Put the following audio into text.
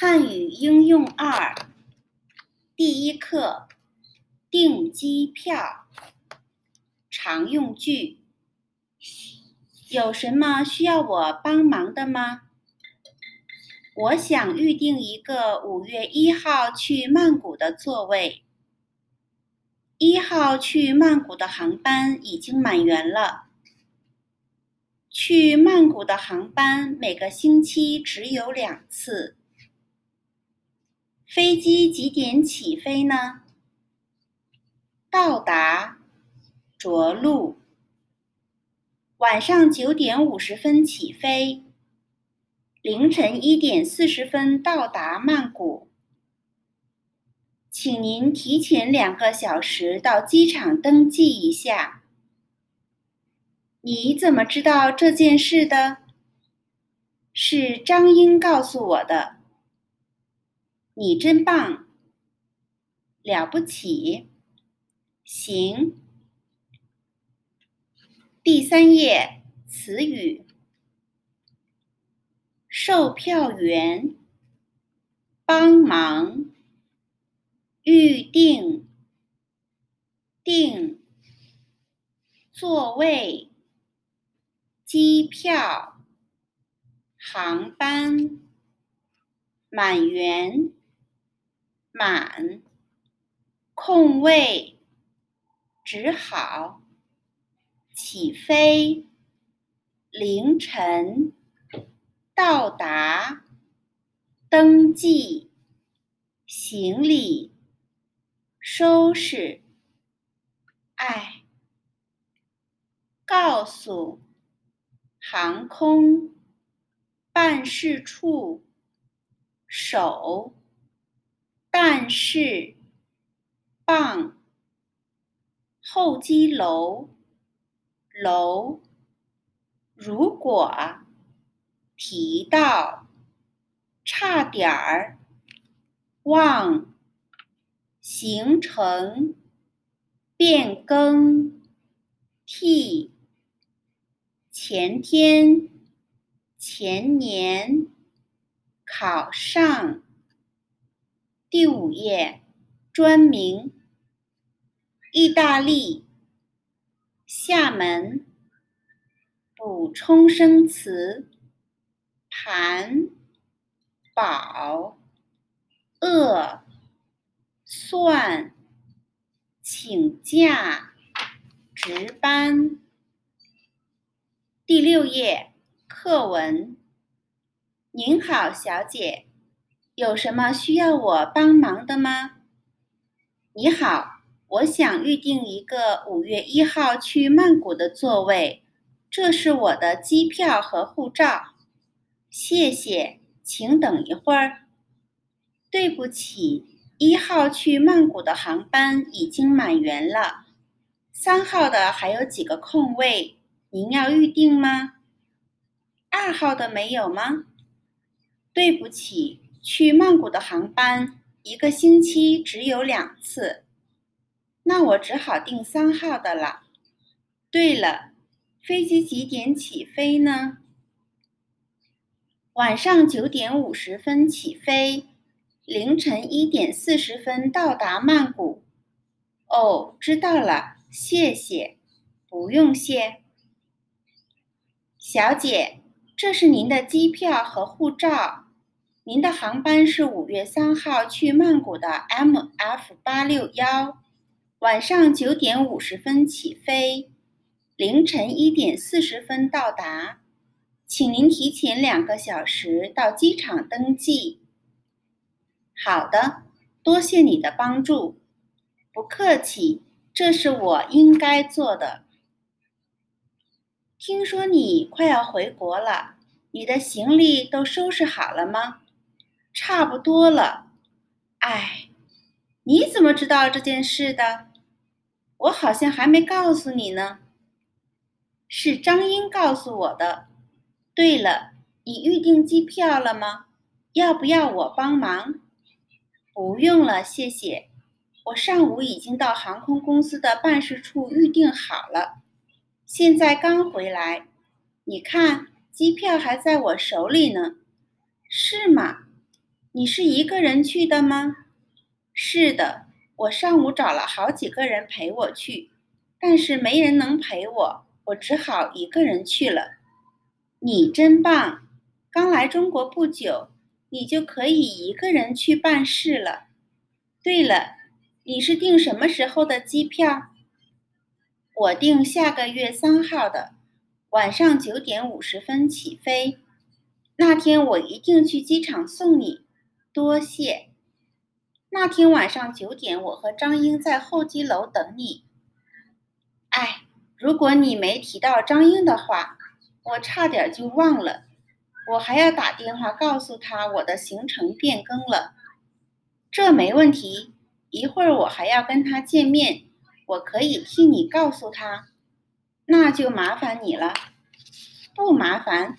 汉语应用二，第一课，订机票。常用句：有什么需要我帮忙的吗？我想预定一个五月一号去曼谷的座位。一号去曼谷的航班已经满员了。去曼谷的航班每个星期只有两次。飞机几点起飞呢？到达，着陆。晚上九点五十分起飞，凌晨一点四十分到达曼谷。请您提前两个小时到机场登记一下。你怎么知道这件事的？是张英告诉我的。你真棒，了不起，行。第三页词语：售票员、帮忙、预定、订、座位、机票、航班、满员、满、空位、只好。起飞，凌晨，到达，登记，行李，收拾，哎，告诉，航空，办事处，手，但是，棒，候机楼。楼，如果提到，差点儿，忘，行程，变更，替，前天，前年，考上。第五页，专名，意大利。厦门，补充生词：盘、宝、饿、算、请假、值班。第六页课文。您好，小姐，有什么需要我帮忙的吗？你好。我想预定一个五月一号去曼谷的座位，这是我的机票和护照。谢谢，请等一会儿。对不起，一号去曼谷的航班已经满员了，三号的还有几个空位，您要预定吗？二号的没有吗？对不起，去曼谷的航班一个星期只有两次。那我只好订三号的了。对了，飞机几点起飞呢？晚上九点五十分起飞，凌晨一点四十分到达曼谷。哦，知道了，谢谢。不用谢。小姐，这是您的机票和护照。您的航班是五月三号去曼谷的 MF 八六幺。晚上九点五十分起飞，凌晨一点四十分到达，请您提前两个小时到机场登记。好的，多谢你的帮助。不客气，这是我应该做的。听说你快要回国了，你的行李都收拾好了吗？差不多了。哎，你怎么知道这件事的？我好像还没告诉你呢，是张英告诉我的。对了，你预订机票了吗？要不要我帮忙？不用了，谢谢。我上午已经到航空公司的办事处预订好了，现在刚回来。你看，机票还在我手里呢。是吗？你是一个人去的吗？是的，我上午找了好几个人陪我去，但是没人能陪我，我只好一个人去了。你真棒！刚来中国不久，你就可以一个人去办事了。对了，你是订什么时候的机票？我订下个月三号的，晚上九点五十分起飞。那天我一定去机场送你。多谢。那天晚上九点，我和张英在候机楼等你。哎，如果你没提到张英的话，我差点就忘了。我还要打电话告诉他我的行程变更了。这没问题，一会儿我还要跟他见面，我可以替你告诉他。那就麻烦你了。不麻烦，